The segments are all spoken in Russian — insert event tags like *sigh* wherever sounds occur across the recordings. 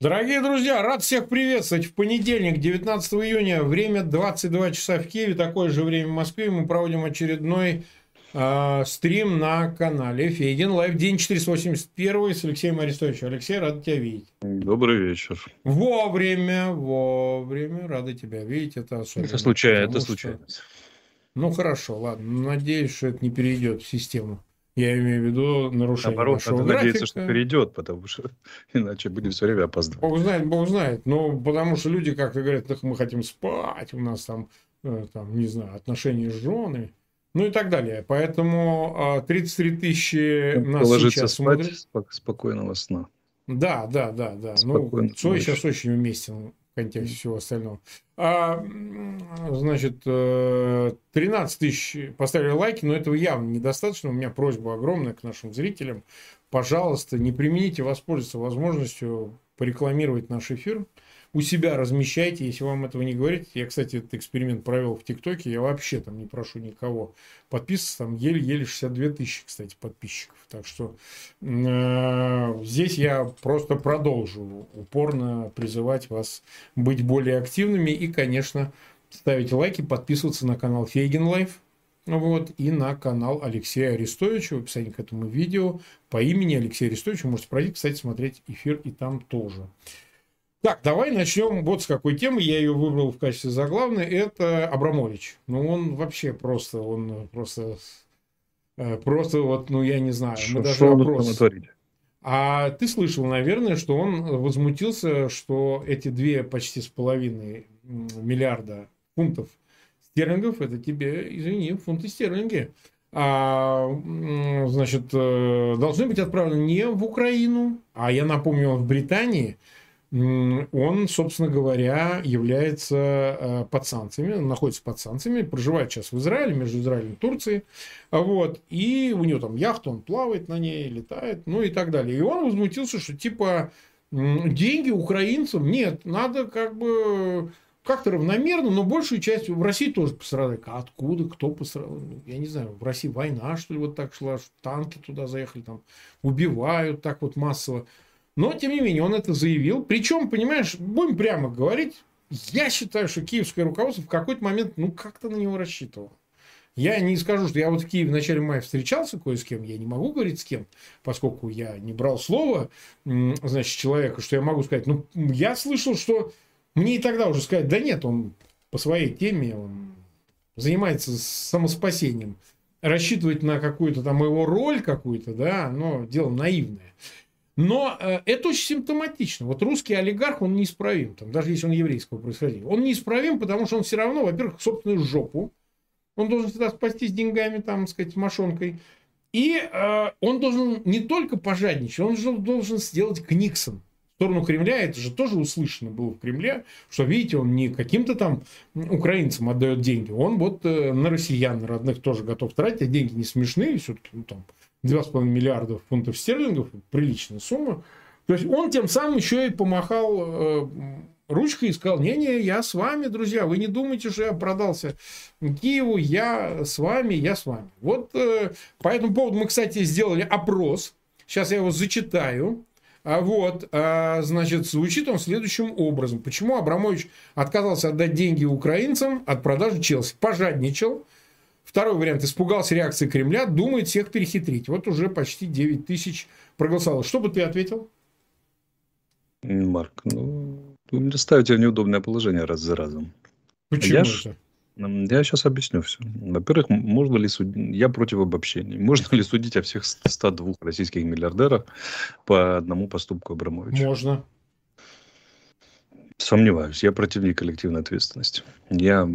Дорогие друзья, рад всех приветствовать. В понедельник, 19 июня, время 22 часа в Киеве, такое же время в Москве. Мы проводим очередной э, стрим на канале Фейгин Live, день 481 с Алексеем Арестовичем. Алексей, рад тебя видеть. Добрый вечер. Вовремя, вовремя, рад тебя видеть. Это особенно. Это случайно, это случайно. Ну, хорошо, ладно. Надеюсь, что это не перейдет в систему. Я имею в виду нарушение Наоборот, нашего надо графика. надеяться, что перейдет, потому что *laughs* иначе будем все время опаздывать. Бог знает, Бог знает. Ну, потому что люди как-то говорят, «Так мы хотим спать, у нас там, э, там, не знаю, отношения с женами. Ну и так далее. Поэтому а, 33 тысячи нас Положиться сейчас спать, смотрят. спок- спокойного сна. Да, да, да, да. Спокойно, ну, Цой сейчас очень уместен в контексте всего остального. А, значит, э, 13 тысяч поставили лайки, но этого явно недостаточно. У меня просьба огромная к нашим зрителям. Пожалуйста, не преминьте воспользоваться возможностью порекламировать наш эфир. У себя размещайте, если вам этого не говорить. Я, кстати, этот эксперимент провел в ТикТоке. Я вообще там не прошу никого подписываться. Там еле-еле 62 тысячи, кстати, подписчиков. Так что э, здесь я просто продолжу упорно призывать вас быть более активными и, конечно, ставить лайки, подписываться на канал Фейгин Live. Вот, и на канал Алексея Арестовича в описании к этому видео по имени Алексея Арестовича. Можете пройти, кстати, смотреть эфир и там тоже. Так, давай начнем вот с какой темы. Я ее выбрал в качестве заглавной. Это Абрамович. Ну, он вообще просто, он просто, э, просто вот, ну, я не знаю. Мы Что даже что вопрос- а ты слышал, наверное, что он возмутился, что эти две почти с половиной миллиарда фунтов стерлингов, это тебе, извини, фунты стерлинги, а, значит, э, должны быть отправлены не в Украину, а я напомню, в Британии, он, собственно говоря, является э, под санкциями, находится под санкциями, проживает сейчас в Израиле, между Израилем и Турцией, а вот, и у него там яхта, он плавает на ней, летает, ну и так далее. И он возмутился, что типа деньги украинцам, нет, надо как бы как-то равномерно, но большую часть в России тоже пострадали. А откуда, кто пострадал? Ну, Я не знаю, в России война, что ли, вот так шла, танки туда заехали, там убивают так вот массово. Но, тем не менее, он это заявил. Причем, понимаешь, будем прямо говорить, я считаю, что киевское руководство в какой-то момент, ну, как-то на него рассчитывало. Я не скажу, что я вот в Киеве в начале мая встречался кое с кем, я не могу говорить с кем, поскольку я не брал слово, значит, человека, что я могу сказать. Ну, я слышал, что мне и тогда уже сказать, да нет, он по своей теме, он занимается самоспасением. Рассчитывать на какую-то там его роль какую-то, да, но дело наивное. Но э, это очень симптоматично. Вот русский олигарх, он неисправим, там, даже если он еврейского происхождения. Он неисправим, потому что он все равно, во-первых, собственную жопу, он должен всегда спастись деньгами, там, сказать, мошонкой. И э, он должен не только пожадничать, он же должен сделать к Никсон. В сторону Кремля, это же тоже услышано было в Кремле, что, видите, он не каким-то там украинцам отдает деньги, он вот э, на россиян, родных тоже готов тратить, а деньги не смешные, все-таки, ну, там, 2,5 миллиарда фунтов стерлингов, приличная сумма. То есть он тем самым еще и помахал э, ручкой и сказал, не-не, я с вами, друзья, вы не думайте, что я продался Киеву, я с вами, я с вами. Вот э, по этому поводу мы, кстати, сделали опрос, сейчас я его зачитаю. А вот, а, значит, звучит он следующим образом. Почему Абрамович отказался отдать деньги украинцам от продажи Челси? Пожадничал. Второй вариант. Испугался реакции Кремля, думает всех перехитрить. Вот уже почти 9 тысяч проголосовало. Что бы ты ответил? Марк, ну, вы ставите в неудобное положение раз за разом. Почему Я ж- это? М, Я сейчас объясню все. Во-первых, можно ли судить... Я против обобщений. *laughs* Можно ли судить о всех 102 российских миллиардерах по одному поступку Абрамовича? Можно. Сомневаюсь. Я противник коллективной ответственности. Я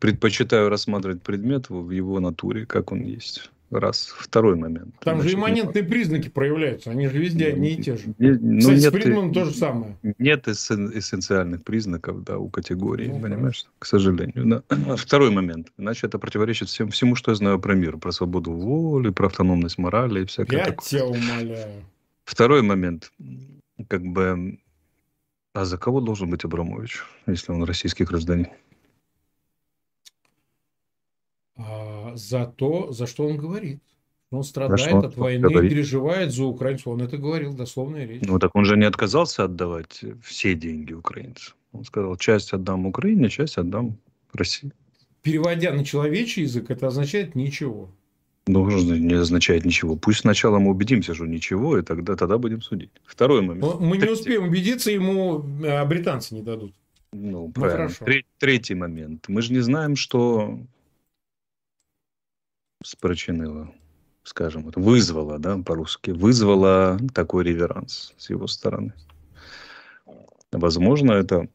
предпочитаю рассматривать предмет в его натуре, как он есть. Раз. Второй момент. Там же Значит, имманентные признаки проявляются. Они же везде одни и те же. Не- ну, Кстати, с нет, Фридманом э, то же самое. Нет эссен- эссенциальных признаков да, у категории, Ну, понимаешь, к сожалению. Да. *clears throat* Второй момент. Иначе это противоречит всем, всему, что я знаю про мир. Про свободу воли, про автономность морали и всякое Я такое. тебя умоляю. Второй момент. Как бы... А за кого должен быть Абрамович, если он российский гражданин? А, за то, за что он говорит. Он страдает а от войны, говорит? переживает за украинцев. Он это говорил, дословная речь. Ну так он же не отказался отдавать все деньги украинцам. Он сказал, часть отдам Украине, часть отдам России. Переводя на человечий язык, это означает ничего. Ну, не означает ничего. Пусть сначала мы убедимся, что ничего, и тогда, тогда будем судить. Второй момент. Но мы не успеем убедиться, ему а британцы не дадут. Ну, ну правильно. Хорошо. Третий момент. Мы же не знаем, что спричинило, скажем, вот, вызвало, да, по-русски, вызвало такой реверанс с его стороны. Возможно, это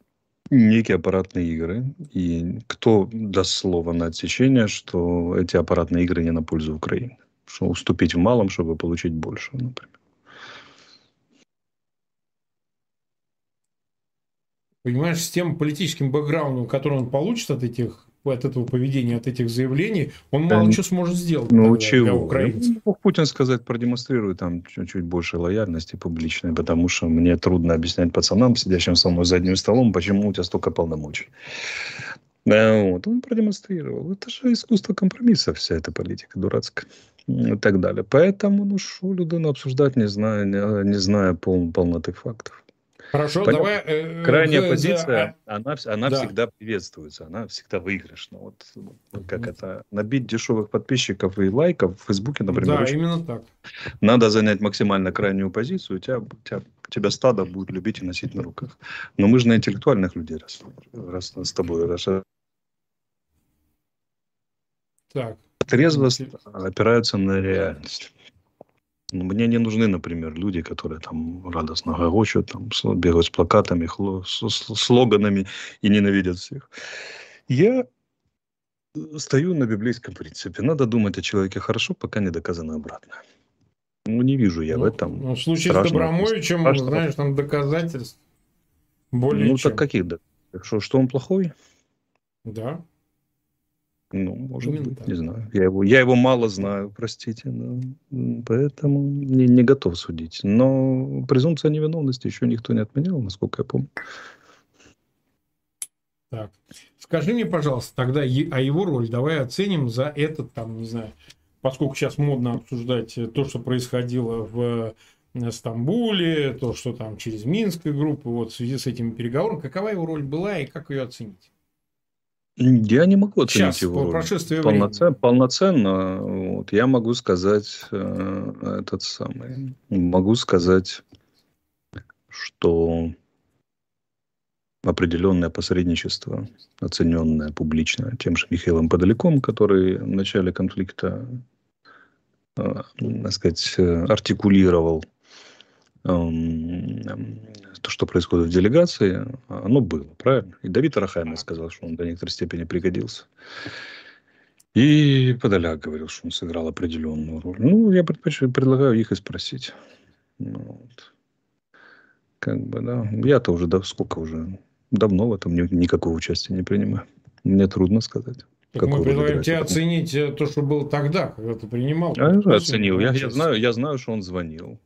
некие аппаратные игры. И кто даст слово на отсечение, что эти аппаратные игры не на пользу Украины? Что уступить в малом, чтобы получить больше, например. Понимаешь, с тем политическим бэкграундом, который он получит от этих от этого поведения, от этих заявлений, он мало да, чего сможет сделать ну, чего? для украинцев. Ну, Путин сказать, продемонстрирует там чуть-чуть больше лояльности публичной, потому что мне трудно объяснять пацанам, сидящим со мной за одним столом, почему у тебя столько полномочий. Вот, он продемонстрировал. Это же искусство компромисса, вся эта политика дурацкая и так далее. Поэтому, ну, что Людину обсуждать, не зная, не, не зная пол, полноты фактов. Хорошо, Понятно. давай... Э, Крайняя э, позиция, э, она, она да. всегда приветствуется, она всегда выигрышна. Вот, как это, набить дешевых подписчиков и лайков в Фейсбуке, например. Да, именно так. Надо занять максимально крайнюю позицию, у тебя, у тебя, тебя стадо будет любить и носить на руках. Но мы же на интеллектуальных людей раз, раз с тобой раз, так. Трезвость опираются на реальность. Ну, мне не нужны, например, люди, которые там радостно гогочут, там, бегают с плакатами, хло, с, с слоганами и ненавидят всех. Я стою на библейском принципе. Надо думать о человеке хорошо, пока не доказано обратное. Ну, не вижу я ну, в этом. Ну, в случае с Добромовичем, страшного. знаешь, там доказательств более Ну, чем. так каких? Что, что он плохой? Да. Ну, может Именно быть, так. не знаю. Я его, я его мало знаю, простите, но, поэтому не, не готов судить. Но презумпция невиновности еще никто не отменял, насколько я помню. Так. Скажи мне, пожалуйста, тогда а его роль давай оценим за этот, там, не знаю, поскольку сейчас модно обсуждать то, что происходило в э, Стамбуле, то, что там через Минскую группу, вот в связи с этими переговорами, какова его роль была и как ее оценить? Я не могу оценить Сейчас, его по полноценно. полноценно вот, я могу сказать э, этот самый. Могу сказать, что определенное посредничество, оцененное публично тем же Михаилом Подаляком, который в начале конфликта, э, так сказать, артикулировал Эм, то, что происходит в делегации, оно было, правильно? И Давид Арахамин сказал, что он до некоторой степени пригодился. И Подоляк говорил, что он сыграл определенную роль. Ну, я предпочитаю, предлагаю их и спросить. Ну, вот. Как бы, да. Я-то уже, да, сколько уже, давно в этом никакого участия не принимаю. Мне трудно сказать. Так мы предлагаем тебе оценить э, то, что было тогда, когда ты принимал. Я оценил. Я, я, знаю, я знаю, что он звонил.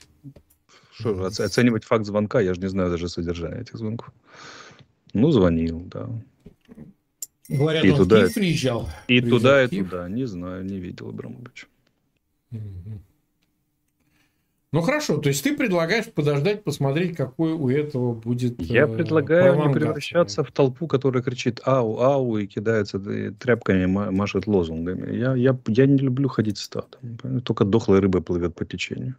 Что оценивать факт звонка, я же не знаю даже содержание этих звонков. Ну, звонил, да. Говорят, и он туда, в Киев приезжал. И приезжал туда, и туда. Не знаю, не видел Абрамовича. Угу. Ну хорошо, то есть ты предлагаешь подождать, посмотреть, какой у этого будет. Я э, предлагаю не превращаться в толпу, которая кричит ау, ау и кидается тряпками, машет лозунгами. Я, я, я не люблю ходить стадом. Только дохлая рыба плывет по течению.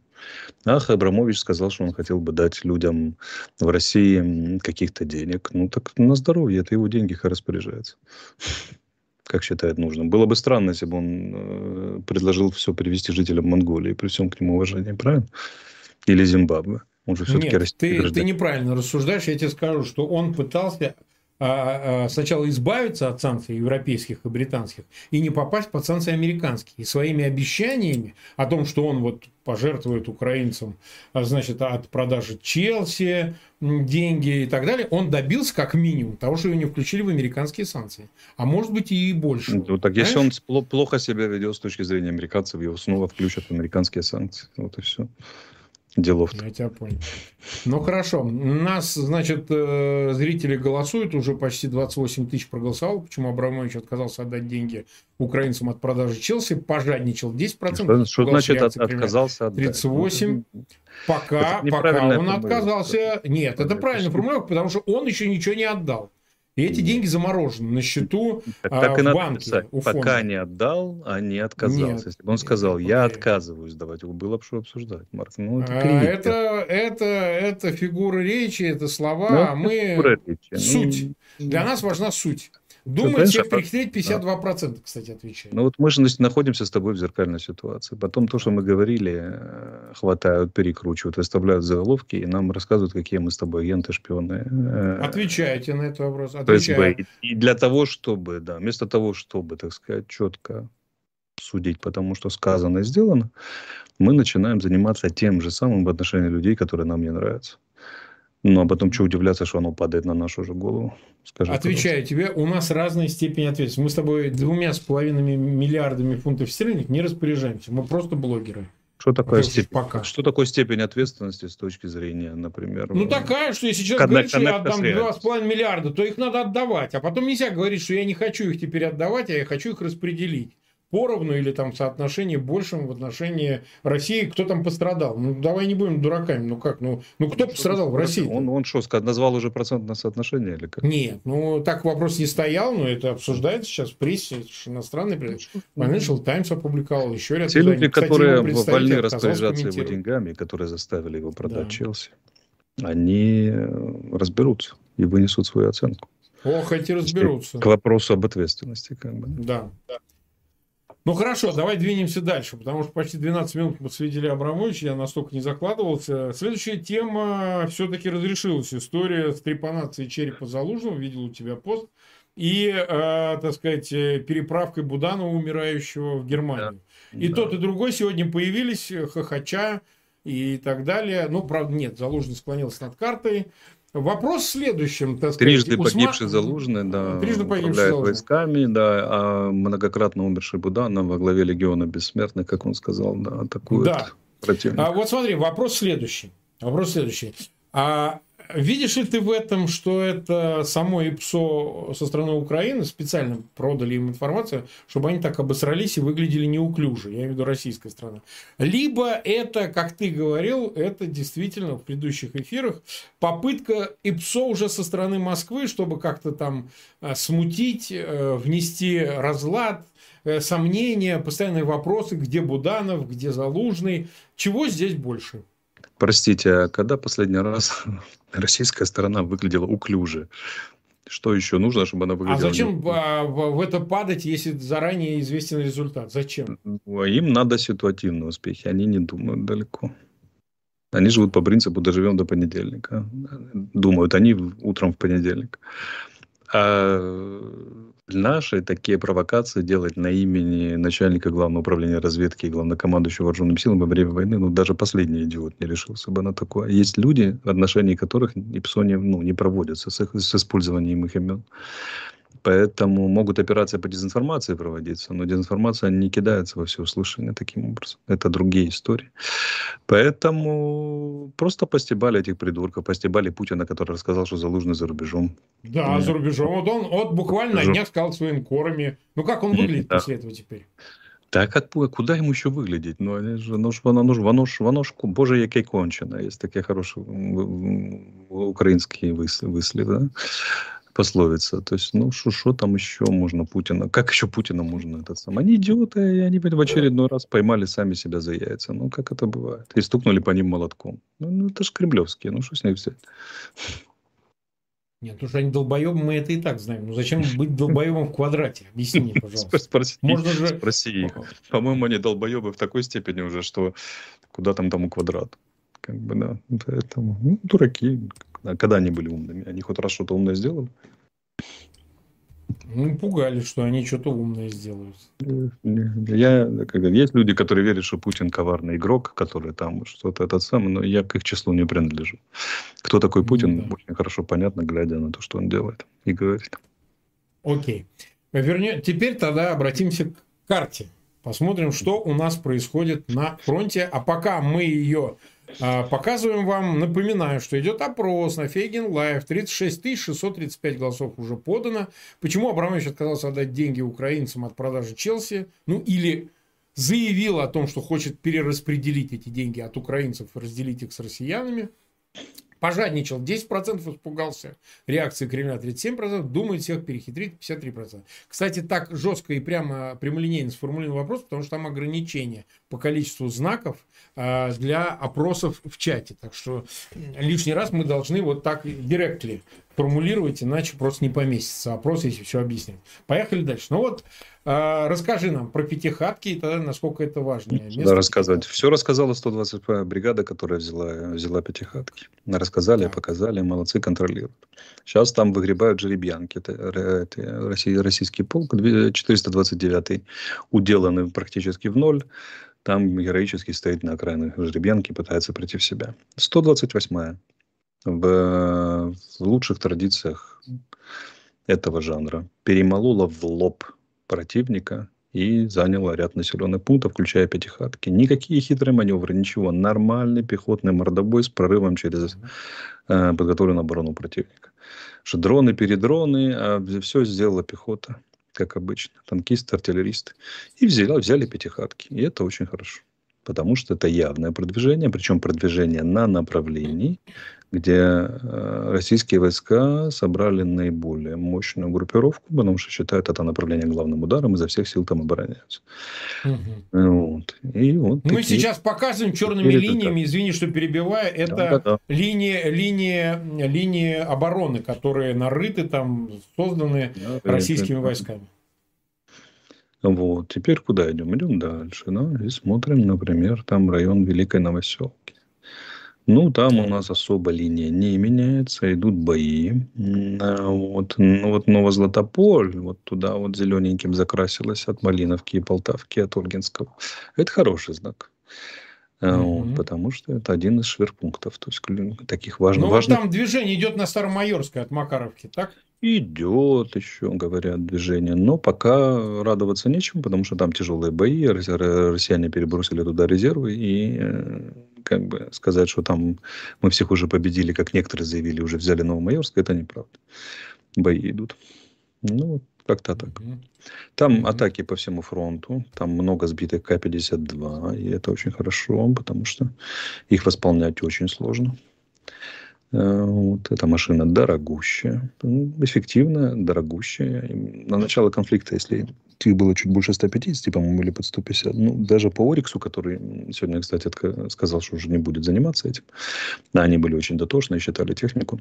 Ах, Абрамович сказал, что он хотел бы дать людям в России каких-то денег. Ну так на здоровье, это его деньги, распоряжается как считает нужным. Было бы странно, если бы он э, предложил все привести жителям Монголии, при всем к нему уважении, правильно? Или Зимбабве. Он же все-таки Нет, ты, ты неправильно рассуждаешь. Я тебе скажу, что он пытался сначала избавиться от санкций европейских и британских и не попасть под санкции американские. И своими обещаниями о том, что он вот пожертвует украинцам а, значит, от продажи Челси деньги и так далее, он добился как минимум того, что его не включили в американские санкции. А может быть и больше. Ну, так если он плохо себя ведет с точки зрения американцев, его снова включат в американские санкции. Вот и все. Делов. Я тебя понял. Ну хорошо. У нас, значит, э, зрители голосуют, уже почти 28 тысяч проголосовал, почему Абрамович отказался отдать деньги украинцам от продажи Челси, пожадничал 10%. Что, что значит от, отказался отдать? 38. Пока, пока он отказался. Нет, это правильно формулировка, потому что он еще ничего не отдал. И эти деньги заморожены на счету так, а, так в и банке. Написать. У фонда. Пока не отдал, а не отказался. Нет, Если бы он сказал, нет, я отказываюсь давать, было бы что обсуждать, Марк. Ну, это, а, это, это, это фигура речи, это слова, ну, а мы... Речи. Суть. Ну, Для нас важна суть. Думает всех перехитрить 52%, кстати, отвечает. Ну вот мы же находимся с тобой в зеркальной ситуации. Потом то, что мы говорили, э, хватают, перекручивают, выставляют заголовки, и нам рассказывают, какие мы с тобой агенты, шпионы. Э. Отвечайте на этот вопрос. Отвечаю. И для того, чтобы, да, вместо того, чтобы, так сказать, четко судить, потому что сказано и сделано, мы начинаем заниматься тем же самым в отношении людей, которые нам не нравятся. Ну, а потом что удивляться, что оно падает на нашу же голову? Скажи, Отвечаю пожалуйста. тебе, у нас разная степень ответственности. Мы с тобой двумя с половиной миллиардами фунтов стерлингов не распоряжаемся. Мы просто блогеры. Что такое, степень, пока. что такое степень ответственности с точки зрения, например? Ну, такая, что если сейчас говорить, что я отдам 2,5 миллиарда, то их надо отдавать. А потом нельзя говорить, что я не хочу их теперь отдавать, а я хочу их распределить поровну или там соотношение большим в отношении России, кто там пострадал. Ну, давай не будем дураками. Ну как? Ну, ну кто ну, пострадал в России? Он, он что, назвал уже процентное соотношение или как? Нет, ну так вопрос не стоял, но это обсуждается сейчас в прессе. Иностранный пресс. Financial Times опубликовал еще ряд. Те люди, Кстати, которые вольны распоряжаться его деньгами, которые заставили его продать да. Челси, они э, разберутся и вынесут свою оценку. Ох, эти разберутся. К вопросу об ответственности. Как бы. Да, да. Ну хорошо, давай двинемся дальше, потому что почти 12 минут мы посвятили Абрамовичу, я настолько не закладывался. Следующая тема, все-таки разрешилась история с трепанацией черепа Залужного, видел у тебя пост, и, э, так сказать, переправкой Буданова, умирающего в Германию. Да. И да. тот, и другой сегодня появились, хохоча и так далее. Ну, правда, нет, Залужный склонился над картой. Вопрос в следующем. Так сказать, Трижды Усма... погибший Залужный, да, Трижды погибший Залужный. войсками, да, а многократно умерший Буданов во главе легиона бессмертных, как он сказал, да, атакует да. противника. А вот смотри, вопрос следующий. Вопрос следующий. А Видишь ли ты в этом, что это само ИПСО со стороны Украины специально продали им информацию, чтобы они так обосрались и выглядели неуклюже, я имею в виду российская страна. Либо это, как ты говорил, это действительно в предыдущих эфирах попытка ИПСО уже со стороны Москвы, чтобы как-то там э, смутить, э, внести разлад, э, сомнения, постоянные вопросы, где Буданов, где Залужный. Чего здесь больше? Простите, а когда последний раз *laughs* российская сторона выглядела уклюже? Что еще нужно, чтобы она выглядела? А зачем в это падать, если заранее известен результат? Зачем? Им надо ситуативные успехи, они не думают далеко. Они живут по принципу «доживем до понедельника». Думают они утром в понедельник. А наши такие провокации делать на имени начальника главного управления разведки и главнокомандующего вооруженными силами во время войны, ну, даже последний идиот не решился бы на такое. Есть люди, в отношении которых ИПСО не, ну, не проводятся с, их, с использованием их имен. Поэтому могут операции по дезинформации проводиться, но дезинформация не кидается во всеуслышание таким образом. Это другие истории. Поэтому просто постебали этих придурков, постебали Путина, который рассказал, что Залужный за рубежом. Да, Нет. за рубежом. Вот он вот буквально на днях сказал своим корами. Ну как он выглядит да. после этого теперь? Так как куда ему еще выглядеть? Ну, ж, ну, ж, воно ж, воно ж, воно ж, боже, яке кончено. Есть такие хорошие украинские выслів, да? Пословица. То есть, ну, что там еще можно Путина? Как еще Путина можно этот сам? Они идиоты, и они в очередной раз поймали сами себя за яйца. Ну, как это бывает? И стукнули по ним молотком. Ну, ну это же кремлевские. Ну, что с них взять? Нет, потому что они долбоебы, мы это и так знаем. Ну зачем быть долбоебом в квадрате? Объясни мне, *laughs* пожалуйста. Спроси, Можно же... спроси их. По-моему, они долбоебы в такой степени уже, что куда там тому квадрат. Как бы, да. Поэтому, ну, дураки. А когда они были умными? Они хоть раз что-то умное сделали? Ну, пугали, что они что-то умное сделают. Я, как, есть люди, которые верят, что Путин коварный игрок, который там что-то этот самый, но я к их числу не принадлежу. Кто такой Путин, да. очень хорошо понятно, глядя на то, что он делает и говорит. Окей. Вернее, теперь тогда обратимся к карте. Посмотрим, что у нас происходит на фронте. А пока мы ее показываем вам, напоминаю, что идет опрос на Фейгин Live. 36 635 голосов уже подано. Почему Абрамович отказался отдать деньги украинцам от продажи Челси? Ну, или заявил о том, что хочет перераспределить эти деньги от украинцев разделить их с россиянами. Пожадничал 10%, испугался. Реакции Кремля 37%, думает всех перехитрить 53%. Кстати, так жестко и прямо прямолинейно сформулирован вопрос, потому что там ограничение по количеству знаков э, для опросов в чате. Так что лишний раз мы должны вот так директли формулировать, иначе просто не поместится опрос, если все объяснить. Поехали дальше. Ну вот, э, расскажи нам про пятихатки и тогда, насколько это важно. Да, рассказать. Все рассказала 120-я бригада, которая взяла, взяла пятихатки. Рассказали, да. показали, молодцы, контролируют. Сейчас там выгребают жеребьянки. Это, это российский полк, 429-й, уделаны практически в ноль там героически стоит на окраинах жеребьянки, пытается прийти в себя. 128-я. В, в лучших традициях этого жанра перемолола в лоб противника и заняла ряд населенных пунктов, включая пятихатки. Никакие хитрые маневры, ничего. Нормальный пехотный мордобой с прорывом через э, подготовленную оборону противника. Что дроны, передроны, а все сделала пехота как обычно, танкисты, артиллеристы. И взяли, взяли пятихатки. И это очень хорошо. Потому что это явное продвижение, причем продвижение на направлении, где э, российские войска собрали наиболее мощную группировку, потому что считают это направление главным ударом, и изо всех сил там обороняются. Угу. Вот. И вот Мы такие... сейчас показываем черными Теперь линиями, это... извини, что перебиваю, это да, да, да. Линия, линия, линии обороны, которые нарыты там, созданы да, российскими это... войсками. Вот. Теперь куда идем? Идем дальше. Да? И смотрим, например, там район Великой Новоселки. Ну, там у нас особо линия не меняется, идут бои. А вот, ну, вот Новозлатополь, вот туда вот зелененьким закрасилась от Малиновки и Полтавки, от Ольгинского. Это хороший знак. Mm-hmm. Вот, потому что это один из шверпунктов, то есть таких важных. Ну, важных... там движение идет на Старомайорской от Макаровки, так? Идет еще, говорят, движение. Но пока радоваться нечем, потому что там тяжелые бои. Россияне перебросили туда резервы. И э, как бы сказать, что там мы всех уже победили, как некоторые заявили, уже взяли Новомайорск, это неправда. Бои идут. Ну, как-то так. Там mm-hmm. атаки по всему фронту. Там много сбитых К-52. И это очень хорошо, потому что их восполнять очень сложно. Э, вот эта машина дорогущая, ну, эффективная, дорогущая. На начало конфликта, если их было чуть больше 150, по-моему, или под 150, ну, даже по Ориксу, который сегодня, кстати, сказал, что уже не будет заниматься этим, они были очень дотошные, считали технику,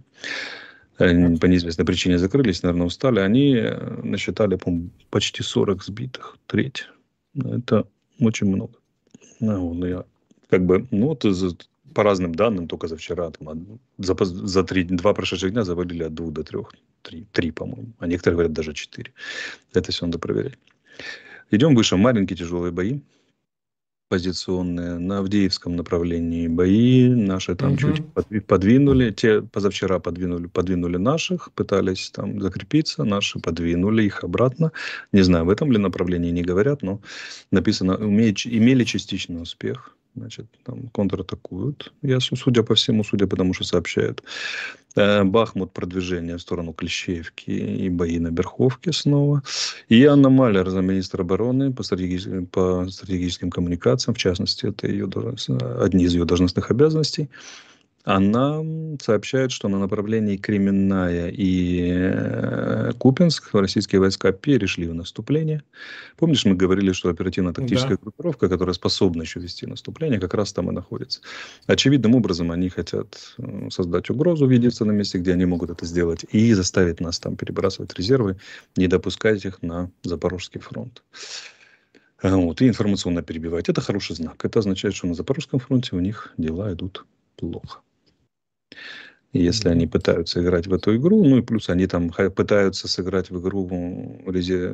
они по неизвестной причине закрылись, наверное, устали, они э, насчитали, по почти 40 сбитых, треть. Это очень много. Ну, я как бы, ну, вот по разным данным, только за вчера, там, за, за три, два прошедших дня завалили от двух до трех. Три, три по-моему. А некоторые говорят даже четыре. Это все надо проверять. Идем выше. Маленькие тяжелые бои позиционные на Авдеевском направлении бои. Наши там угу. чуть подвинули. Те позавчера подвинули, подвинули наших, пытались там закрепиться. Наши подвинули их обратно. Не знаю, в этом ли направлении не говорят, но написано, имели частичный успех значит, там контратакуют. Я, судя по всему, судя по тому, что сообщают. Э, Бахмут продвижение в сторону Клещеевки и бои на Берховке снова. И Анна Малер, замминистра обороны по, стратегическим, по стратегическим коммуникациям, в частности, это ее, одни из ее должностных обязанностей она сообщает, что на направлении Кременная и э, Купинск российские войска перешли в наступление. Помнишь, мы говорили, что оперативно-тактическая да. группировка, которая способна еще вести наступление, как раз там и находится. Очевидным образом они хотят э, создать угрозу, видеться на месте, где они могут это сделать, и заставить нас там перебрасывать резервы, не допускать их на Запорожский фронт. Э, вот, и информационно перебивать. Это хороший знак. Это означает, что на Запорожском фронте у них дела идут плохо. Если они пытаются играть в эту игру, ну и плюс они там пытаются сыграть в игру,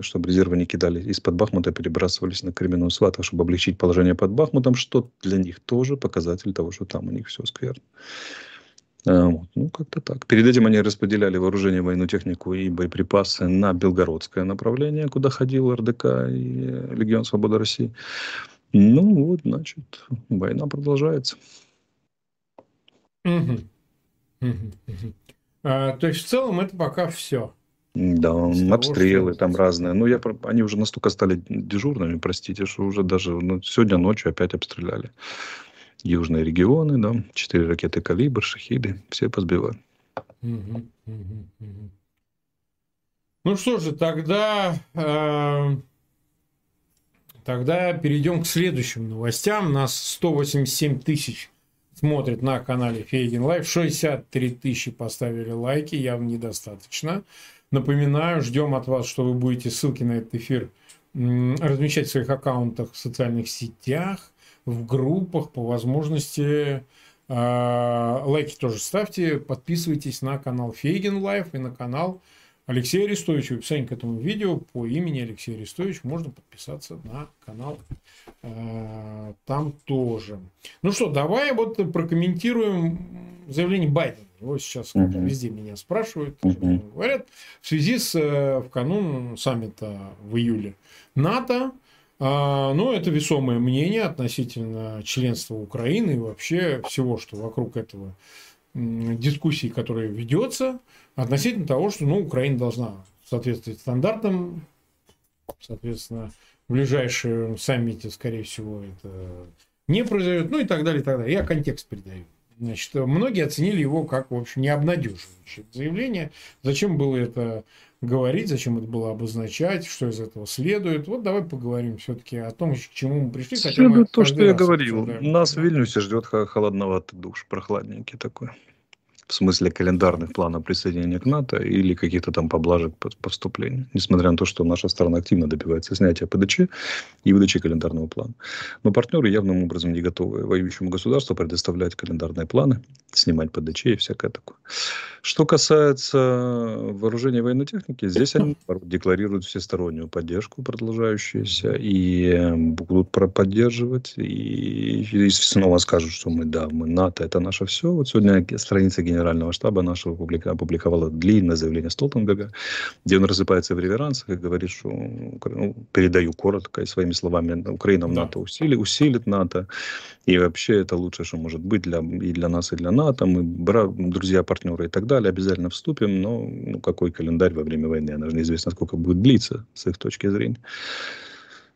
чтобы резервы не кидали из-под Бахмута, перебрасывались на Кременную Сватов, чтобы облегчить положение под Бахмутом, что для них тоже показатель того, что там у них все скверно. А, вот. Ну, как-то так. Перед этим они распределяли вооружение, военную технику и боеприпасы на Белгородское направление, куда ходил РДК и Легион Свободы России. Ну, вот, значит, война продолжается. Угу. А, то есть в целом это пока все. Да, того, обстрелы там разные. Ну, я, они уже настолько стали дежурными, простите, что уже даже ну, сегодня ночью опять обстреляли. Южные регионы, да, четыре ракеты «Калибр», «Шахиды», все позбивали. Угу, угу, угу. Ну что же, тогда, э, тогда перейдем к следующим новостям. Нас 187 тысяч смотрит на канале Фейгин Live. 63 тысячи поставили лайки, явно недостаточно. Напоминаю, ждем от вас, что вы будете ссылки на этот эфир размещать в своих аккаунтах в социальных сетях, в группах, по возможности. А, лайки тоже ставьте, подписывайтесь на канал Фейгин Live и на канал Алексея Арестовича. В описании к этому видео по имени Алексей Арестович можно подписаться на канал а, там тоже. Ну что, давай вот прокомментируем заявление Байдена. Его сейчас uh-huh. везде меня спрашивают, uh-huh. говорят, в связи с э, в канун саммита в июле НАТО, а, ну, это весомое мнение относительно членства Украины и вообще всего, что вокруг этого дискуссии, которая ведется, относительно того, что ну, Украина должна соответствовать стандартам, соответственно, в ближайшем саммите, скорее всего, это не произойдет, ну и так далее, и так далее. Я контекст передаю. Значит, многие оценили его как, в общем, необнадеживающее заявление. Зачем было это говорить, зачем это было обозначать, что из этого следует. Вот давай поговорим все-таки о том, к чему мы пришли. Следует то, что я говорил. Нас в Вильнюсе ждет холодноватый душ, прохладненький такой в смысле календарных планов присоединения к НАТО или каких-то там поблажек по, вступлению, несмотря на то, что наша страна активно добивается снятия ПДЧ и выдачи календарного плана. Но партнеры явным образом не готовы воюющему государству предоставлять календарные планы, снимать ПДЧ и всякое такое. Что касается вооружения военной техники, здесь они декларируют всестороннюю поддержку продолжающуюся и будут поддерживать и, и снова скажут, что мы да, мы НАТО, это наше все. Вот сегодня страница генерального генерального штаба нашего опубликовала длинное заявление Столтенберга, где он рассыпается в реверансах и говорит, что ну, передаю коротко и своими словами, Украина в НАТО усилит, усилит НАТО, и вообще это лучшее, что может быть для, и для нас, и для НАТО. Мы бра- друзья, партнеры и так далее, обязательно вступим, но ну, какой календарь во время войны, она же неизвестно, сколько будет длиться с их точки зрения.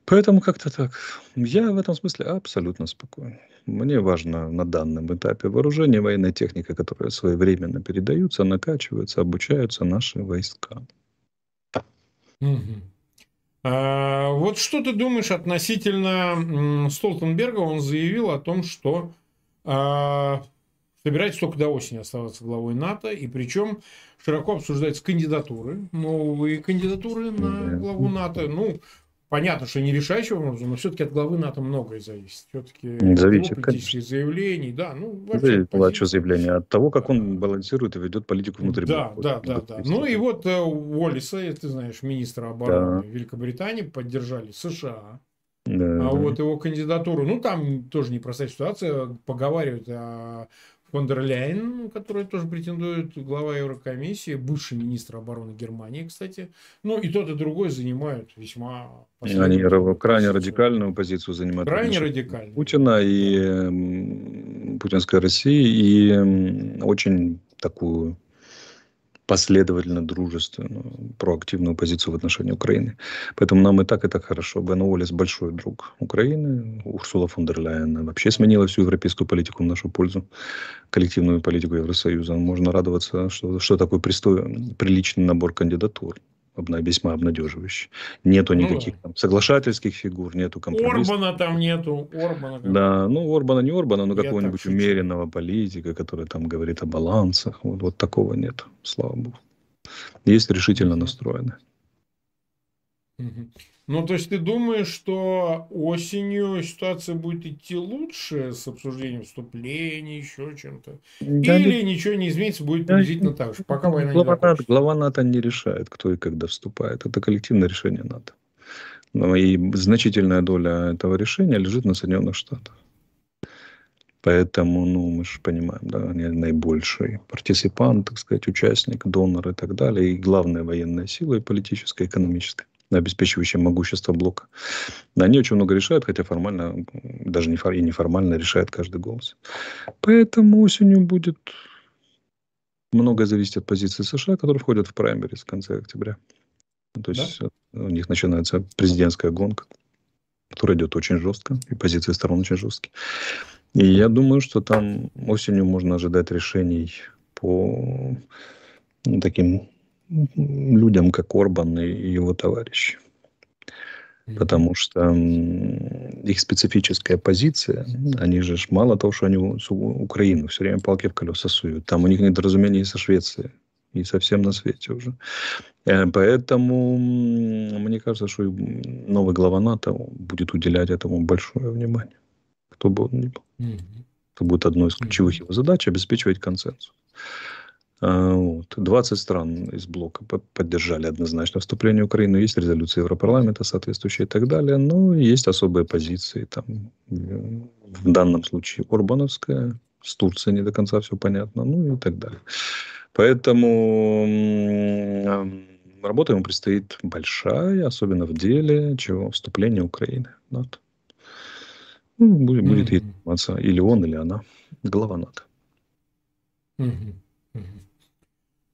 Поэтому как-то так. Я в этом смысле абсолютно спокоен. Мне важно на данном этапе вооружение, военная техника, которая своевременно передаются, накачиваются, обучаются наши войска. Угу. А, вот что ты думаешь относительно Столтенберга? Он заявил о том, что а, собирается только до осени оставаться главой НАТО, и причем широко обсуждаются кандидатуры, новые кандидатуры на главу НАТО. Ну, Понятно, что не решающего образом, но все-таки от главы НАТО многое зависит. Все-таки зависит, политических заявлений, да, ну вообще. Зависит, что заявление от того, как он балансирует и ведет политику внутри. Да, да, да, да. Ну и вот э, Уоллиса, ты знаешь, министра обороны да. Великобритании поддержали США. Да. А вот его кандидатуру, ну там тоже непростая ситуация, поговаривают о фон дер Ляйен, который тоже претендует, глава Еврокомиссии, бывший министр обороны Германии, кстати. Ну, и тот, и другой занимают весьма... Они крайне радикальную позицию занимают. Крайне радикальную. Путина и путинской России, и очень такую последовательно дружественную, проактивную позицию в отношении Украины. Поэтому нам и так, и так хорошо. Бен Уоллес большой друг Украины. Урсула фон дер Ляйен вообще сменила всю европейскую политику в нашу пользу, коллективную политику Евросоюза. Можно радоваться, что, что такой пристой, приличный набор кандидатур весьма обнадеживающий. Нету ну никаких ну, там, соглашательских фигур, нету компромиссов. Орбана там нету. Орбана, да, ну Орбана не Орбана, но какого-нибудь умеренного политика, который там говорит о балансах. Вот, вот такого нет, слава богу. Есть решительно настроены. Угу. Ну, то есть ты думаешь, что осенью ситуация будет идти лучше с обсуждением вступления, еще чем-то? Да, Или да, ничего не изменится, будет приблизительно да, так же, пока война глава не НАТО, глава НАТО не решает, кто и когда вступает. Это коллективное решение НАТО. Но и значительная доля этого решения лежит на Соединенных Штатах. Поэтому, ну, мы же понимаем, да, они наибольший партиципант, так сказать, участник, донор и так далее, и главная военная сила и политическая, экономическая обеспечивающие могущество блока. Они очень много решают, хотя формально, даже не, и неформально решает каждый голос. Поэтому осенью будет многое зависит от позиции США, которые входят в праймерис в конце октября. То есть да? у них начинается президентская гонка, которая идет очень жестко, и позиции сторон очень жесткие. И я думаю, что там осенью можно ожидать решений по ну, таким людям, как Орбан и его товарищи. Потому что их специфическая позиция, они же мало того, что они Украину все время палки в колеса суют, там у них недоразумение со Швецией, и совсем на свете уже. Э, поэтому мне кажется, что новый глава НАТО будет уделять этому большое внимание. Кто бы он ни был. Это будет одной из ключевых его задач – обеспечивать консенсус. А, вот. 20 стран из блока поддержали однозначно вступление Украины. Есть резолюции Европарламента соответствующие и так далее. Но есть особые позиции. Там, в данном случае Орбановская, с Турцией не до конца все понятно, ну и так далее. Поэтому работа ему предстоит большая, особенно в деле чего вступления Украины в НАТО. Ну, будет, будет mm-hmm. или он, или она, глава НАТО. Mm-hmm. Mm-hmm.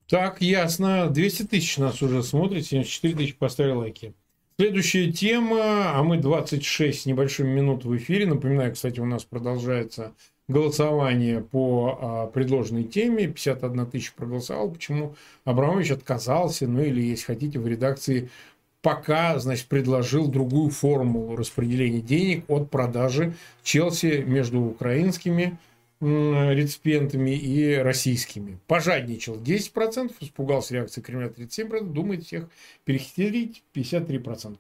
Так, ясно. 200 тысяч нас уже смотрит, 74 тысячи поставили лайки. Следующая тема, а мы 26 с небольшим минут в эфире. Напоминаю, кстати, у нас продолжается голосование по а, предложенной теме. 51 тысяча проголосовал. Почему Абрамович отказался, ну или, если хотите, в редакции пока, значит, предложил другую формулу распределения денег от продажи Челси между украинскими реципиентами и российскими. Пожадничал 10%, испугался реакции Кремля 37%, думает всех перехитрить 53%.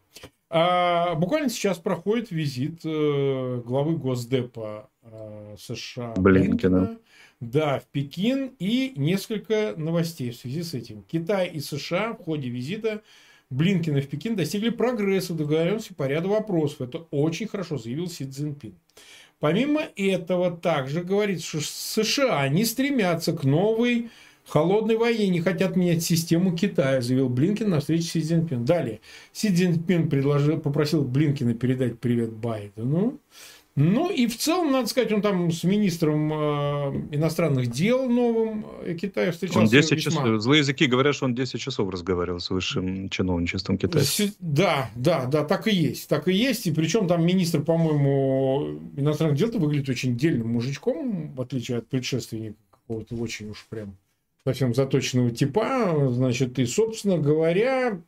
А буквально сейчас проходит визит э, главы Госдепа э, США Блинкина. Да, в Пекин и несколько новостей в связи с этим. Китай и США в ходе визита Блинкина в Пекин достигли прогресса в договоренности по ряду вопросов. Это очень хорошо заявил Си Цзиньпин. Помимо этого, также говорится, что США не стремятся к новой холодной войне, не хотят менять систему Китая, заявил Блинкин на встрече с Си Цзиньпин. Далее, Си Цзиньпин предложил, попросил Блинкина передать привет Байдену. Ну и в целом, надо сказать, он там с министром э, иностранных дел новым э, Китая встречался. Он 10 весьма... часов, злые языки говорят, что он 10 часов разговаривал с высшим чиновничеством Китая. Да, да, да, так и есть, так и есть. И причем там министр, по-моему, иностранных дел выглядит очень дельным мужичком, в отличие от предшественника какого-то очень уж прям совсем заточенного типа. Значит, и, собственно говоря,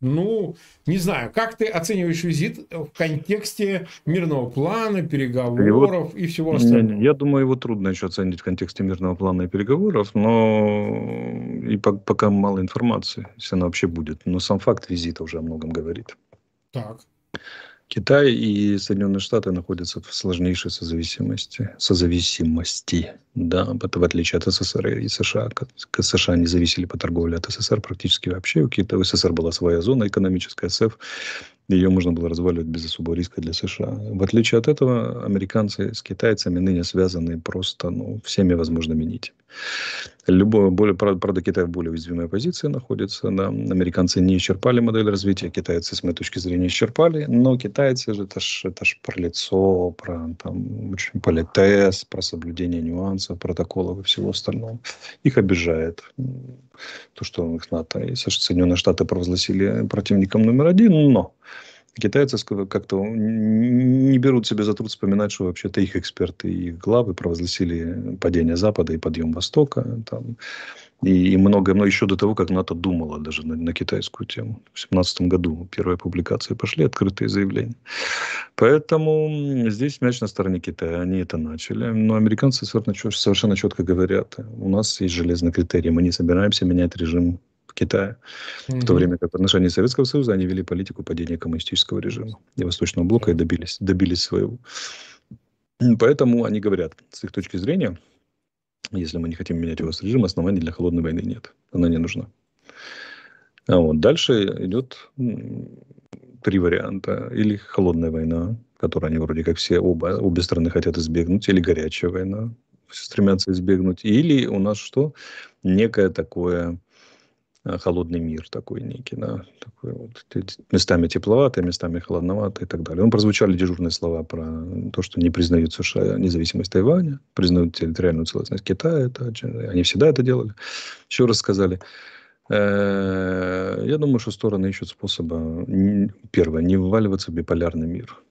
ну, не знаю, как ты оцениваешь визит в контексте мирного плана, переговоров и, и всего остального? Не, я думаю, его трудно еще оценить в контексте мирного плана и переговоров, но и по пока мало информации, если она вообще будет. Но сам факт визита уже о многом говорит. Так. Китай и Соединенные Штаты находятся в сложнейшей созависимости, созависимости, да, в отличие от СССР и США. США не зависели по торговле от СССР практически вообще. У Китая, у СССР была своя зона экономическая, СЭФ, ее можно было разваливать без особого риска для США. В отличие от этого, американцы с китайцами ныне связаны просто ну, всеми возможными нитями. Любое, более, правда, Китай в более уязвимой позиции находится. Да. Американцы не исчерпали модель развития, китайцы, с моей точки зрения, исчерпали. Но китайцы же, это ж, это ж про лицо, про там, очень политез, про соблюдение нюансов, протоколов и всего остального. Их обижает то, что их НАТО и Соединенные Штаты провозгласили противником номер один. Но Китайцы как-то не берут себе за труд вспоминать, что вообще-то их эксперты и их главы провозгласили падение Запада и подъем Востока. Там, и, и многое, но еще до того, как НАТО думало даже на, на китайскую тему. В 2017 году первые публикации пошли, открытые заявления. Поэтому здесь мяч на стороне Китая. Они это начали. Но американцы совершенно, совершенно четко говорят, у нас есть железный критерий, мы не собираемся менять режим Китая. Mm-hmm. В то время как в отношении Советского Союза они вели политику падения коммунистического режима и Восточного блока и добились, добились своего. Поэтому они говорят, с их точки зрения, если мы не хотим менять его с режима, оснований для холодной войны нет. Она не нужна. А вот дальше идет три варианта. Или холодная война, которую они вроде как все оба, обе стороны хотят избегнуть, или горячая война, стремятся избегнуть. Или у нас что? Некое такое холодный мир такой некий, да, такой вот, местами тепловатый, местами холодноватый и так далее. Он прозвучали дежурные слова про то, что не признают США независимость Тайваня, признают территориальную целостность Китая, это, они всегда это делали. Еще раз сказали, э, я думаю, что стороны ищут способа, первое, не вываливаться в биполярный мир –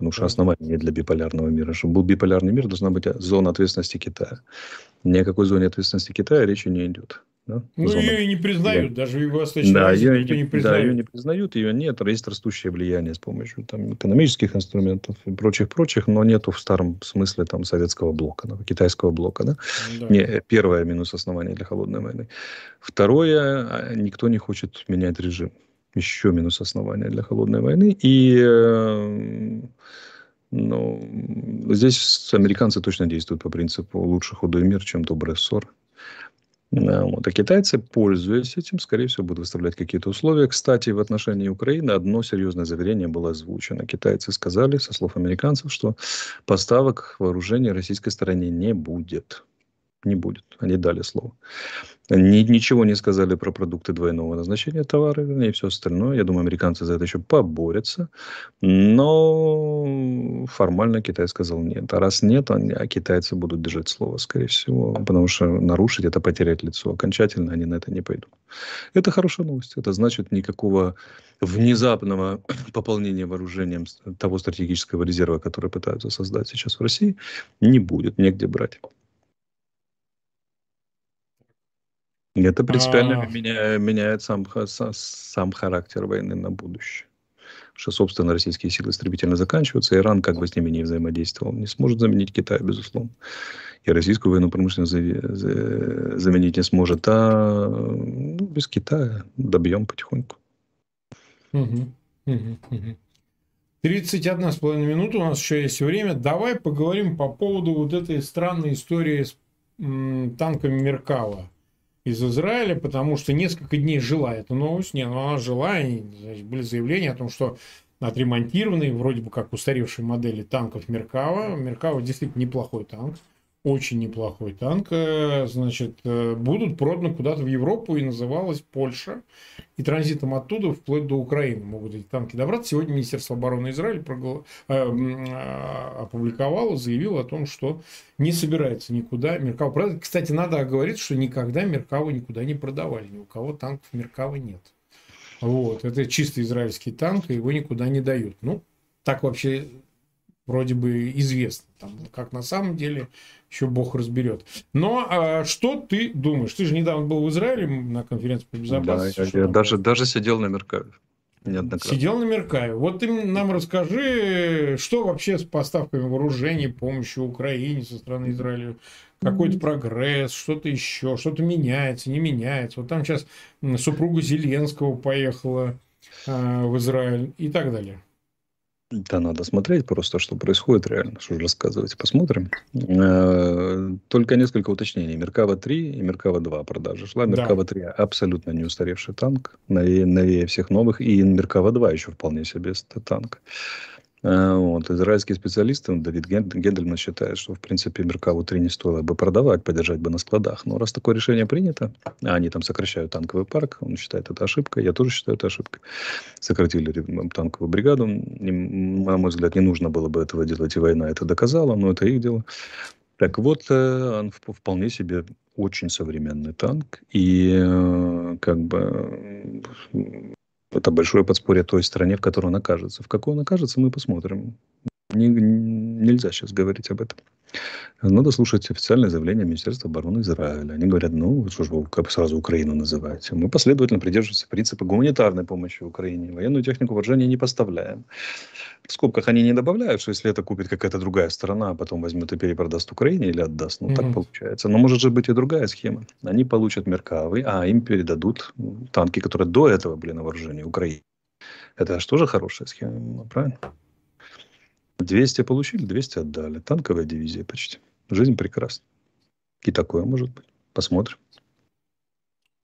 Потому что основание для биполярного мира. Чтобы был биполярный мир, должна быть зона ответственности Китая. Ни о какой зоне ответственности Китая речи не идет. Да? Ну, Зона... ее и не признают, да. даже в Восточной да, Азии ее, никто не признает. Да, ее не признают, ее нет. Есть растущее влияние с помощью там, экономических инструментов и прочих-прочих, но нету в старом смысле там, советского блока, да, китайского блока. Да? Да. Не, первое минус основания для холодной войны. Второе, а, никто не хочет менять режим еще минус основания для холодной войны. И э, ну, здесь американцы точно действуют по принципу лучше худой мир, чем добрый ссор. Вот. А китайцы, пользуясь этим, скорее всего, будут выставлять какие-то условия. Кстати, в отношении Украины одно серьезное заверение было озвучено. Китайцы сказали, со слов американцев, что поставок вооружений российской стороне не будет не будет. Они дали слово. Ни, ничего не сказали про продукты двойного назначения товара, и все остальное. Я думаю, американцы за это еще поборются. Но формально Китай сказал нет. А раз нет, они, а китайцы будут держать слово, скорее всего. Потому что нарушить это потерять лицо. Окончательно они на это не пойдут. Это хорошая новость. Это значит никакого внезапного *clears throat* пополнения вооружением того стратегического резерва, который пытаются создать сейчас в России, не будет. Негде брать. Это принципиально а... меняет, меняет сам, сам характер войны на будущее. Что, собственно, российские силы стремительно заканчиваются. Иран, как бы с ними не взаимодействовал, не сможет заменить Китай, безусловно. И российскую военную промышленность заменить не сможет. А ну, без Китая добьем потихоньку. Угу, угу, угу. 31 с половиной минуты у нас еще есть время. Давай поговорим по поводу вот этой странной истории с м, танками Меркава из Израиля, потому что несколько дней жила эта новость, не, ну она жила, и значит, были заявления о том, что отремонтированные, вроде бы как устаревшие модели танков Меркава. Меркава действительно неплохой танк очень неплохой танк, э, значит, э, будут проданы куда-то в Европу и называлась Польша. И транзитом оттуда вплоть до Украины могут эти танки добраться. Сегодня Министерство обороны Израиля прогла... э, опубликовало, заявило о том, что не собирается никуда Меркава продать. Кстати, надо оговориться, что никогда Меркава никуда не продавали. Ни у кого танков Меркава нет. Вот. Это чисто израильский танк, и его никуда не дают. Ну, так вообще вроде бы известно. Там, как на самом деле, еще Бог разберет. Но а, что ты думаешь? Ты же недавно был в Израиле на конференции по безопасности. Да, я, я даже, даже сидел на Меркаве. Сидел на Меркаве. Вот ты нам расскажи, что вообще с поставками вооружений, помощью Украине со стороны Израиля? Какой-то прогресс, что-то еще, что-то меняется, не меняется. Вот там сейчас супруга Зеленского поехала э, в Израиль и так далее. Да, надо смотреть просто, что происходит реально, что же рассказывать. Посмотрим. Э, только несколько уточнений. Меркава 3 и Меркава 2 продажа шла. Меркава 3 абсолютно не устаревший танк, новее, новее всех новых. И Меркава 2 еще вполне себе танк. Э, вот. Израильские специалисты, Давид Гендельман считает, что, в принципе, Меркаву 3 не стоило бы продавать, подержать бы на складах. Но раз такое решение принято, а они там сокращают танковый парк, он считает это ошибкой, я тоже считаю это ошибкой. Сократили танковую бригаду. На мой взгляд, не нужно было бы этого делать, и война это доказала, но это их дело. Так вот, э, он вполне себе очень современный танк. И э, как бы это большое подспорье той стране, в которой он окажется. В какой он окажется, мы посмотрим. Не, нельзя сейчас говорить об этом. Надо слушать официальное заявление Министерства обороны Израиля. Они говорят, ну, что же вы как сразу Украину называете? Мы последовательно придерживаемся принципа гуманитарной помощи Украине. Военную технику вооружения не поставляем. В скобках они не добавляют, что если это купит какая-то другая страна, а потом возьмет и перепродаст Украине или отдаст. Ну, mm-hmm. так получается. Но может же быть и другая схема. Они получат Меркавы, а им передадут танки, которые до этого были на вооружении Украины. Это же тоже хорошая схема, правильно? 200 получили, 200 отдали. Танковая дивизия почти. Жизнь прекрасна. И такое может быть. Посмотрим.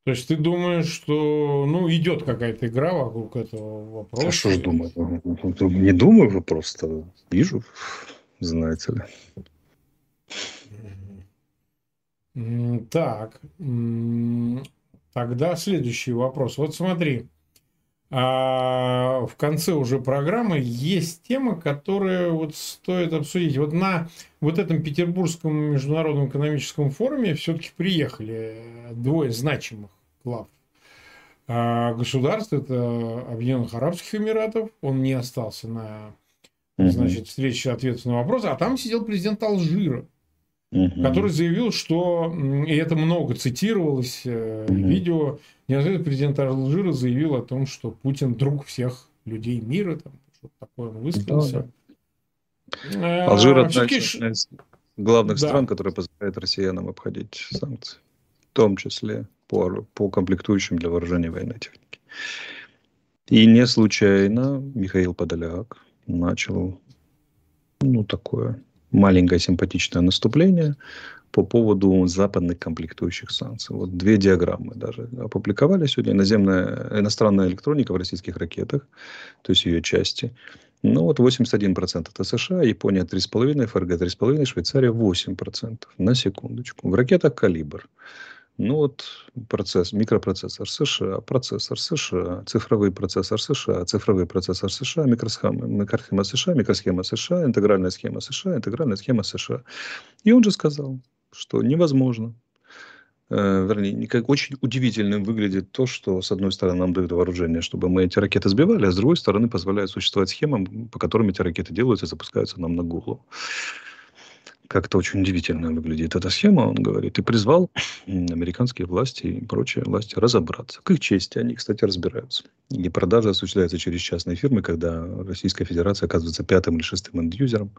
То есть ты думаешь, что ну, идет какая-то игра вокруг этого вопроса? А что ж думаю? Не думаю, вы просто вижу, знаете ли. Так. Тогда следующий вопрос. Вот смотри, а в конце уже программы есть тема, которая вот стоит обсудить. Вот на вот этом Петербургском международном экономическом форуме все-таки приехали двое значимых глав а государств. Это Объединенных Арабских Эмиратов. Он не остался на значит, встрече ответов на вопросы. А там сидел президент Алжира угу. который заявил, что, и это много цитировалось угу. видео, неожиданно президент Алжира заявил о том, что Путин друг всех людей мира, там, что-то такое он высказался. Да, да. Э, Алжир одна из главных да. стран, которая позволяет россиянам обходить санкции, в том числе по, по комплектующим для вооружения военной техники. И не случайно Михаил Подоляк начал ну, такое маленькое симпатичное наступление по поводу западных комплектующих санкций. Вот две диаграммы даже опубликовали сегодня. Наземная, иностранная электроника в российских ракетах, то есть ее части. Ну вот 81% это США, Япония 3,5%, ФРГ 3,5%, Швейцария 8%. На секундочку. В ракетах «Калибр» Ну вот процесс, микропроцессор США, процессор США, цифровой процессор США, цифровой процессор США, микросхема, микросхема США, микросхема США, интегральная схема США, интегральная схема США. И он же сказал, что невозможно, э, вернее, как очень удивительным выглядит то, что, с одной стороны, нам дают вооружение, чтобы мы эти ракеты сбивали, а с другой стороны, позволяет существовать схемам, по которым эти ракеты делаются и запускаются нам на голову как-то очень удивительно выглядит эта схема, он говорит, и призвал американские власти и прочие власти разобраться. К их чести они, кстати, разбираются. И продажа осуществляется через частные фирмы, когда Российская Федерация оказывается пятым или шестым энд-юзером,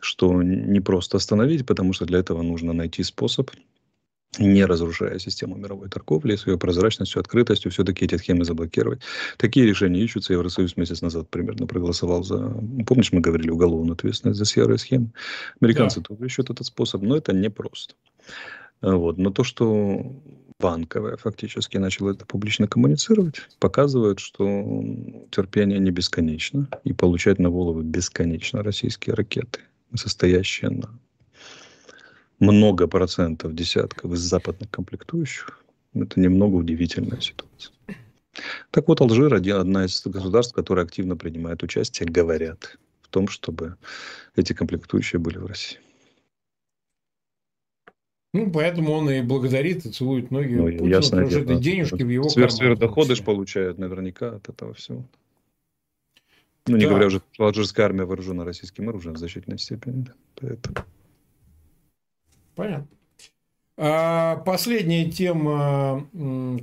что не просто остановить, потому что для этого нужно найти способ не разрушая систему мировой торговли, с ее прозрачностью, открытостью, все-таки эти схемы заблокировать. Такие решения ищутся. Евросоюз месяц назад примерно проголосовал за, помнишь, мы говорили, уголовную ответственность за серые схемы. Американцы да. тоже ищут этот способ, но это непросто. Вот. Но то, что банковая фактически начала это публично коммуницировать, показывает, что терпение не бесконечно и получать на голову бесконечно российские ракеты, состоящие на много процентов, десятков из западных комплектующих, это немного удивительная ситуация. Так вот, Алжир один, одна из государств, которые активно принимают участие, говорят в том, чтобы эти комплектующие были в России. Ну, поэтому он и благодарит, и целует ноги ну, Путину, ясно, потому что это денежки в его Сверх, Сверхдоходы же получают наверняка от этого всего. Ну, не да. говоря уже, что алжирская армия вооружена российским оружием в значительной степени. Да. Поэтому... Понятно. А, последняя тема,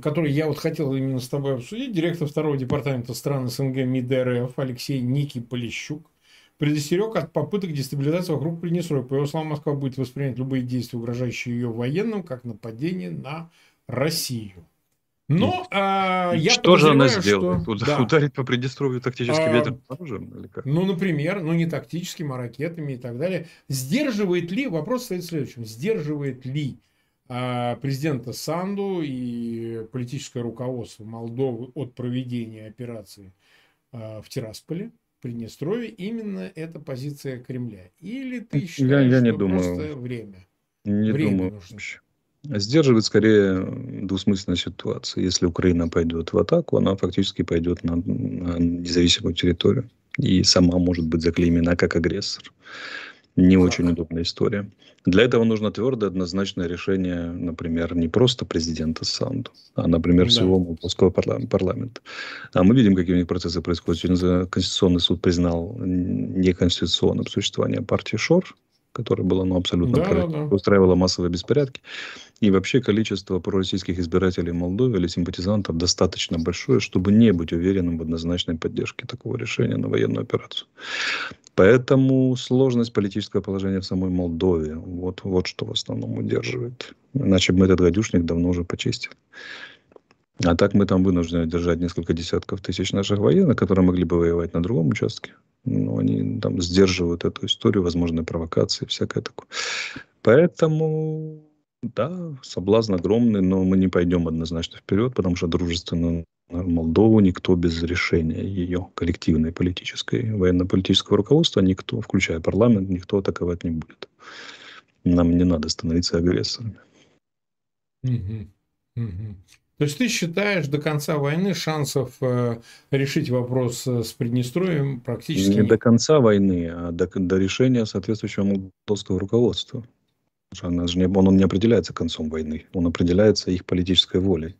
которую я вот хотел именно с тобой обсудить. Директор второго департамента стран СНГ МИД РФ Алексей Ники Полищук предостерег от попыток дестабилизации вокруг Приднестровья. По его словам, Москва будет воспринять любые действия, угрожающие ее военным, как нападение на Россию. Но а, я Что же она сделает? Что, да. Ударить по Приднестровью тактическим а, ветром оружием? Или как? Ну, например, ну не тактическими, а ракетами и так далее. Сдерживает ли, вопрос стоит в следующем, сдерживает ли а, президента Санду и политическое руководство Молдовы от проведения операции а, в Тирасполе, Приднестровье, именно эта позиция Кремля? Или ты считаешь, я, я не что думаю. просто время? Не время думаю. Нужно? Сдерживает скорее двусмысленная ситуация. Если Украина пойдет в атаку, она фактически пойдет на, на независимую территорию. И сама может быть заклеймена как агрессор. Не очень удобная история. Для этого нужно твердое, однозначное решение, например, не просто президента Санду, а, например, да. всего молдавского парламента. А мы видим, какие у них процессы происходят. Сегодня Конституционный суд признал неконституционным существование партии ШОР, которая была ну, абсолютно да, да. устраивала массовые беспорядки. И вообще количество пророссийских избирателей Молдовы или симпатизантов достаточно большое, чтобы не быть уверенным в однозначной поддержке такого решения на военную операцию. Поэтому сложность политического положения в самой Молдове, вот, вот что в основном удерживает. Иначе бы мы этот гадюшник давно уже почистили. А так мы там вынуждены держать несколько десятков тысяч наших военных, которые могли бы воевать на другом участке. Но они там сдерживают эту историю, возможные провокации, всякое такое. Поэтому, да, соблазн огромный, но мы не пойдем однозначно вперед, потому что дружественно Молдову никто без решения ее коллективной политической, военно-политического руководства, никто, включая парламент, никто атаковать не будет. Нам не надо становиться агрессорами. Угу. Угу. То есть ты считаешь, до конца войны шансов э, решить вопрос э, с Приднестровьем практически не нет? до конца войны, а до, до решения соответствующего молдовского руководства. Она же не, он, он не определяется концом войны, он определяется их политической волей.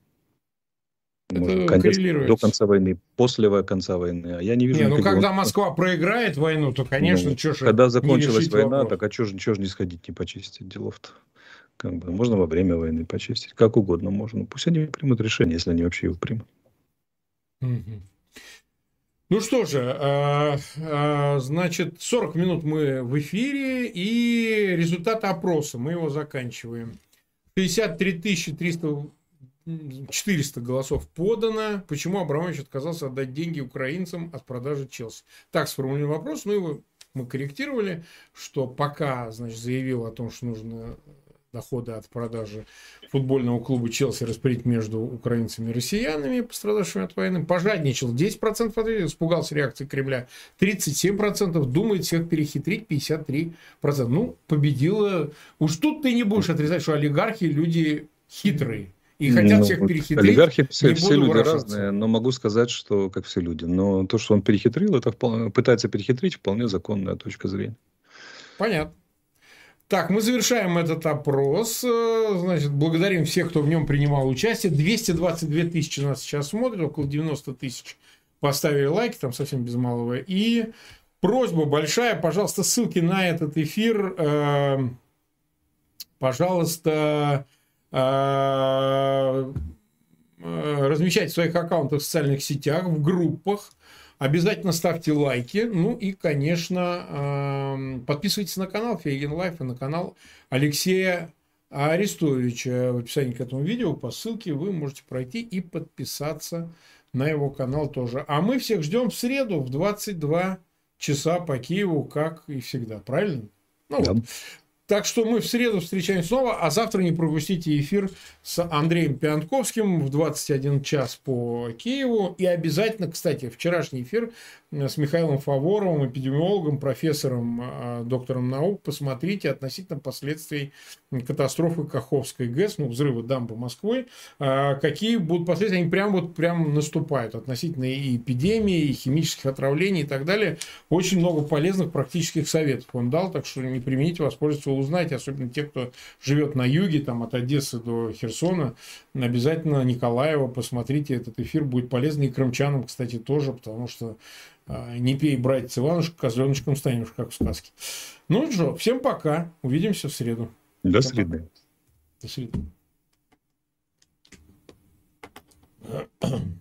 Может, конец, до конца войны, после конца войны. А я не вижу. Не, ну когда Москва проиграет войну, то, конечно, ну, что же. Когда закончилась война, вопрос. так а что же не сходить, не почистить делов-то? Как бы, можно во время войны почистить. Как угодно можно. Пусть они примут решение, если они вообще его примут. Ну что же, а, а, значит, 40 минут мы в эфире, и результат опроса, мы его заканчиваем. 63 300 400 голосов подано. Почему Абрамович отказался отдать деньги украинцам от продажи Челси? Так сформулирован вопрос, ну его мы корректировали, что пока, значит, заявил о том, что нужно доходы от продажи футбольного клуба Челси распределить между украинцами и россиянами, пострадавшими от войны. Пожадничал 10% ответил, испугался реакции Кремля. 37% думает всех перехитрить, 53%. Ну, победила. Уж тут ты не будешь отрицать, что олигархи люди хитрые. И хотят ну, всех перехитрить. Олигархи все, все люди разные, но могу сказать, что как все люди. Но то, что он перехитрил, это вполне, пытается перехитрить, вполне законная точка зрения. Понятно. Так, мы завершаем этот опрос. Э, значит, благодарим всех, кто в нем принимал участие. 222 тысячи нас сейчас смотрят, около 90 тысяч поставили лайки, там совсем без малого. И просьба большая, пожалуйста, ссылки на этот эфир, э, пожалуйста, э, размещайте в своих аккаунтах в социальных сетях, в группах. Обязательно ставьте лайки. Ну и, конечно, подписывайтесь на канал Фейгин Live и на канал Алексея Арестовича. В описании к этому видео по ссылке вы можете пройти и подписаться на его канал тоже. А мы всех ждем в среду в 22 часа по Киеву, как и всегда. Правильно? Ну, да. вот. Так что мы в среду встречаемся снова, а завтра не пропустите эфир с Андреем Пиантковским в 21 час по Киеву. И обязательно, кстати, вчерашний эфир с Михаилом Фаворовым, эпидемиологом, профессором, а, доктором наук. Посмотрите относительно последствий катастрофы Каховской ГЭС, ну, взрыва дамбы Москвы. А, какие будут последствия? Они прям вот прям наступают относительно и эпидемии, и химических отравлений и так далее. Очень много полезных практических советов он дал, так что не примените, воспользуйтесь, узнайте, особенно те, кто живет на юге, там от Одессы до Херсона, обязательно Николаева посмотрите, этот эфир будет полезный и крымчанам, кстати, тоже, потому что а, не пей, братец Иванушка, козленочком станешь, как в сказке. Ну что, всем пока. Увидимся в среду. До среды. До среды.